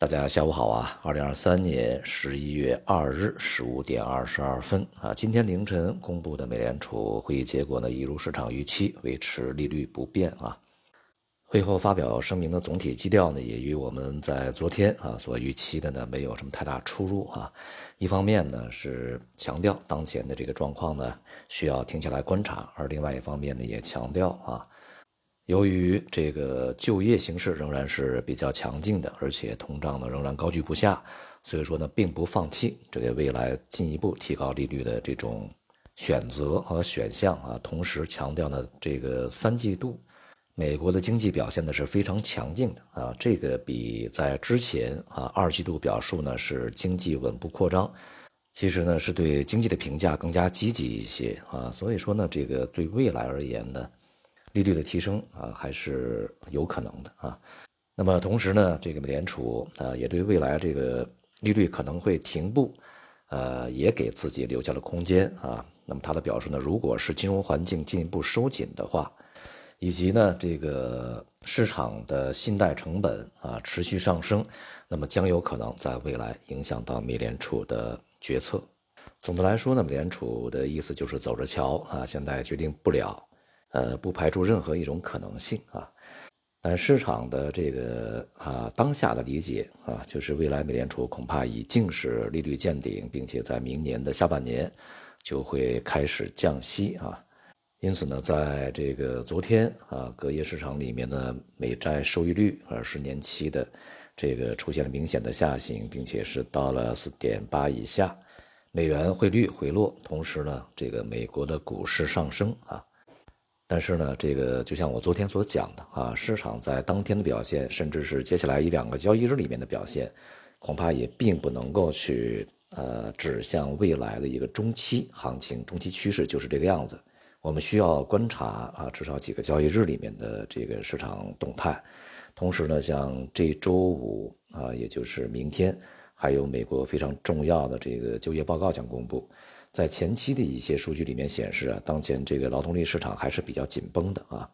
大家下午好啊！二零二三年十一月二日十五点二十二分啊，今天凌晨公布的美联储会议结果呢，一如市场预期，维持利率不变啊。会后发表声明的总体基调呢，也与我们在昨天啊所预期的呢没有什么太大出入啊。一方面呢是强调当前的这个状况呢需要停下来观察，而另外一方面呢也强调啊。由于这个就业形势仍然是比较强劲的，而且通胀呢仍然高居不下，所以说呢并不放弃这个未来进一步提高利率的这种选择和选项啊。同时强调呢，这个三季度美国的经济表现呢是非常强劲的啊，这个比在之前啊二季度表述呢是经济稳步扩张，其实呢是对经济的评价更加积极一些啊。所以说呢，这个对未来而言呢。利率的提升啊，还是有可能的啊。那么同时呢，这个美联储啊，也对未来这个利率可能会停步，呃，也给自己留下了空间啊。那么他的表述呢，如果是金融环境进一步收紧的话，以及呢这个市场的信贷成本啊持续上升，那么将有可能在未来影响到美联储的决策。总的来说呢，美联储的意思就是走着瞧啊，现在决定不了。呃，不排除任何一种可能性啊，但市场的这个啊当下的理解啊，就是未来美联储恐怕已经是利率见顶，并且在明年的下半年就会开始降息啊。因此呢，在这个昨天啊，隔夜市场里面呢，美债收益率二十年期的这个出现了明显的下行，并且是到了四点八以下，美元汇率回落，同时呢，这个美国的股市上升啊。但是呢，这个就像我昨天所讲的啊，市场在当天的表现，甚至是接下来一两个交易日里面的表现，恐怕也并不能够去呃指向未来的一个中期行情、中期趋势就是这个样子。我们需要观察啊，至少几个交易日里面的这个市场动态。同时呢，像这周五啊，也就是明天，还有美国非常重要的这个就业报告将公布。在前期的一些数据里面显示啊，当前这个劳动力市场还是比较紧绷的啊。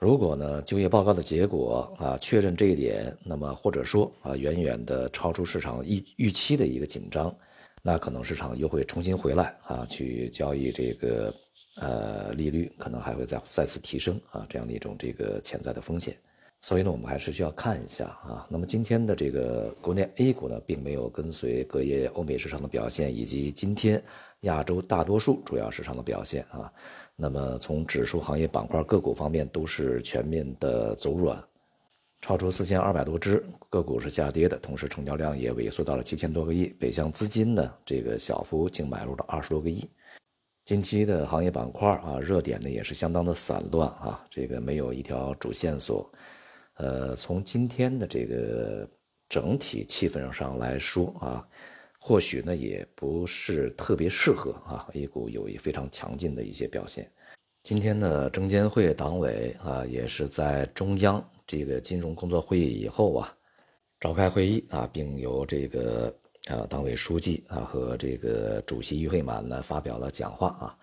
如果呢就业报告的结果啊确认这一点，那么或者说啊远远的超出市场预预期的一个紧张，那可能市场又会重新回来啊去交易这个呃利率，可能还会再再次提升啊这样的一种这个潜在的风险。所以呢，我们还是需要看一下啊。那么今天的这个国内 A 股呢，并没有跟随隔夜欧美市场的表现，以及今天亚洲大多数主要市场的表现啊。那么从指数、行业板块、个股方面都是全面的走软，超出四千二百多只个股是下跌的，同时成交量也萎缩到了七千多个亿。北向资金呢，这个小幅净买入了二十多个亿。近期的行业板块啊，热点呢也是相当的散乱啊，这个没有一条主线索。呃，从今天的这个整体气氛上来说啊，或许呢也不是特别适合啊，A 股有一非常强劲的一些表现。今天呢，证监会党委啊也是在中央这个金融工作会议以后啊，召开会议啊，并由这个啊党委书记啊和这个主席于慧满呢发表了讲话啊。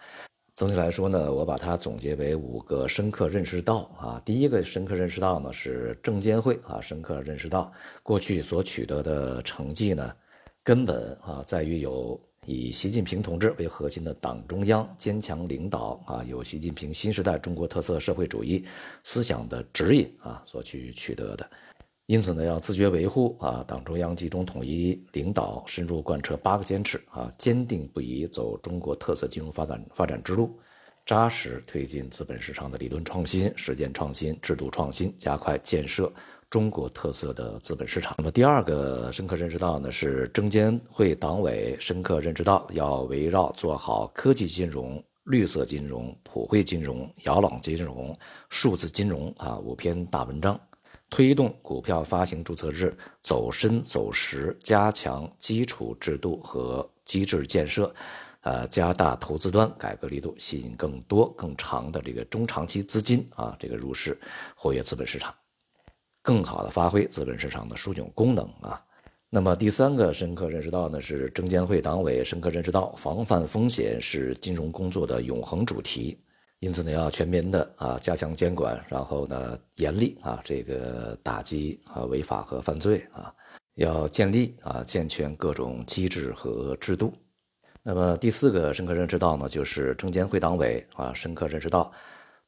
总体来说呢，我把它总结为五个深刻认识到啊。第一个深刻认识到呢，是证监会啊深刻认识到过去所取得的成绩呢，根本啊在于有以习近平同志为核心的党中央坚强领导啊，有习近平新时代中国特色社会主义思想的指引啊所去取得的。因此呢，要自觉维护啊，党中央集中统一领导，深入贯彻八个坚持啊，坚定不移走中国特色金融发展发展之路，扎实推进资本市场的理论创新、实践创新、制度创新，加快建设中国特色的资本市场。那么第二个深刻认识到呢，是证监会党委深刻认识到，要围绕做好科技金融、绿色金融、普惠金融、养老金融、数字金融啊五篇大文章。推动股票发行注册制走深走实，加强基础制度和机制建设，呃，加大投资端改革力度，吸引更多更长的这个中长期资金啊，这个入市活跃资本市场，更好的发挥资本市场的枢纽功能啊。那么第三个深刻认识到呢，是证监会党委深刻认识到，防范风险是金融工作的永恒主题。因此呢，要全面的啊加强监管，然后呢严厉啊这个打击啊违法和犯罪啊。要建立啊健全各种机制和制度。那么第四个深刻认识到呢，就是证监会党委啊深刻认识到，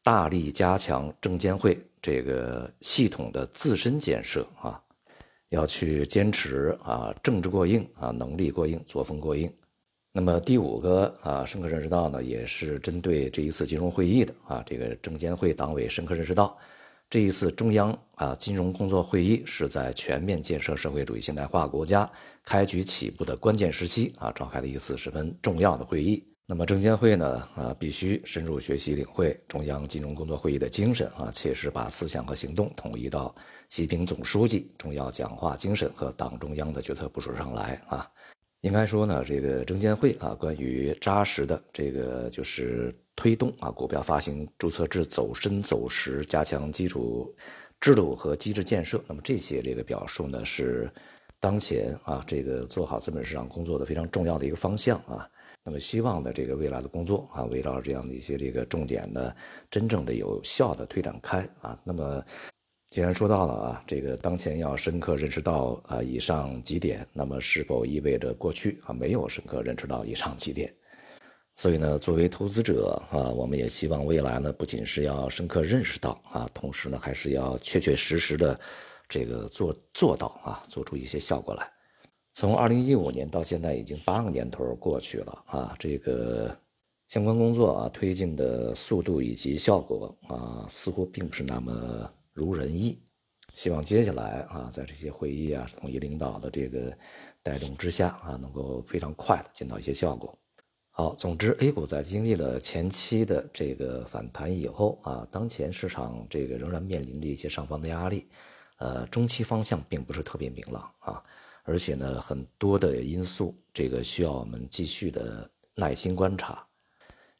大力加强证监会这个系统的自身建设啊，要去坚持啊政治过硬啊能力过硬作风过硬。那么第五个啊深刻认识到呢，也是针对这一次金融会议的啊这个证监会党委深刻认识到。这一次中央啊金融工作会议是在全面建设社会主义现代化国家开局起步的关键时期啊召开的一次十分重要的会议。那么证监会呢啊必须深入学习领会中央金融工作会议的精神啊，切实把思想和行动统一到习近平总书记重要讲话精神和党中央的决策部署上来啊。应该说呢，这个证监会啊，关于扎实的这个就是推动啊股票发行注册制走深走实，加强基础制度和机制建设。那么这些这个表述呢，是当前啊这个做好资本市场工作的非常重要的一个方向啊。那么希望呢，这个未来的工作啊，围绕这样的一些这个重点呢，真正的有效的推展开啊。那么。既然说到了啊，这个当前要深刻认识到啊以上几点，那么是否意味着过去啊没有深刻认识到以上几点？所以呢，作为投资者啊，我们也希望未来呢，不仅是要深刻认识到啊，同时呢，还是要确确实实的这个做做到啊，做出一些效果来。从二零一五年到现在已经八个年头过去了啊，这个相关工作啊推进的速度以及效果啊，似乎并不是那么。如人意，希望接下来啊，在这些会议啊，统一领导的这个带动之下啊，能够非常快的见到一些效果。好，总之，A 股在经历了前期的这个反弹以后啊，当前市场这个仍然面临着一些上方的压力，呃，中期方向并不是特别明朗啊，而且呢，很多的因素这个需要我们继续的耐心观察。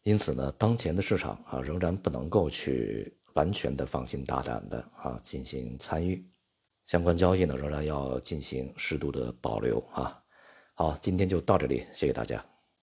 因此呢，当前的市场啊，仍然不能够去。完全的放心大胆的啊进行参与，相关交易呢仍然要进行适度的保留啊。好，今天就到这里，谢谢大家。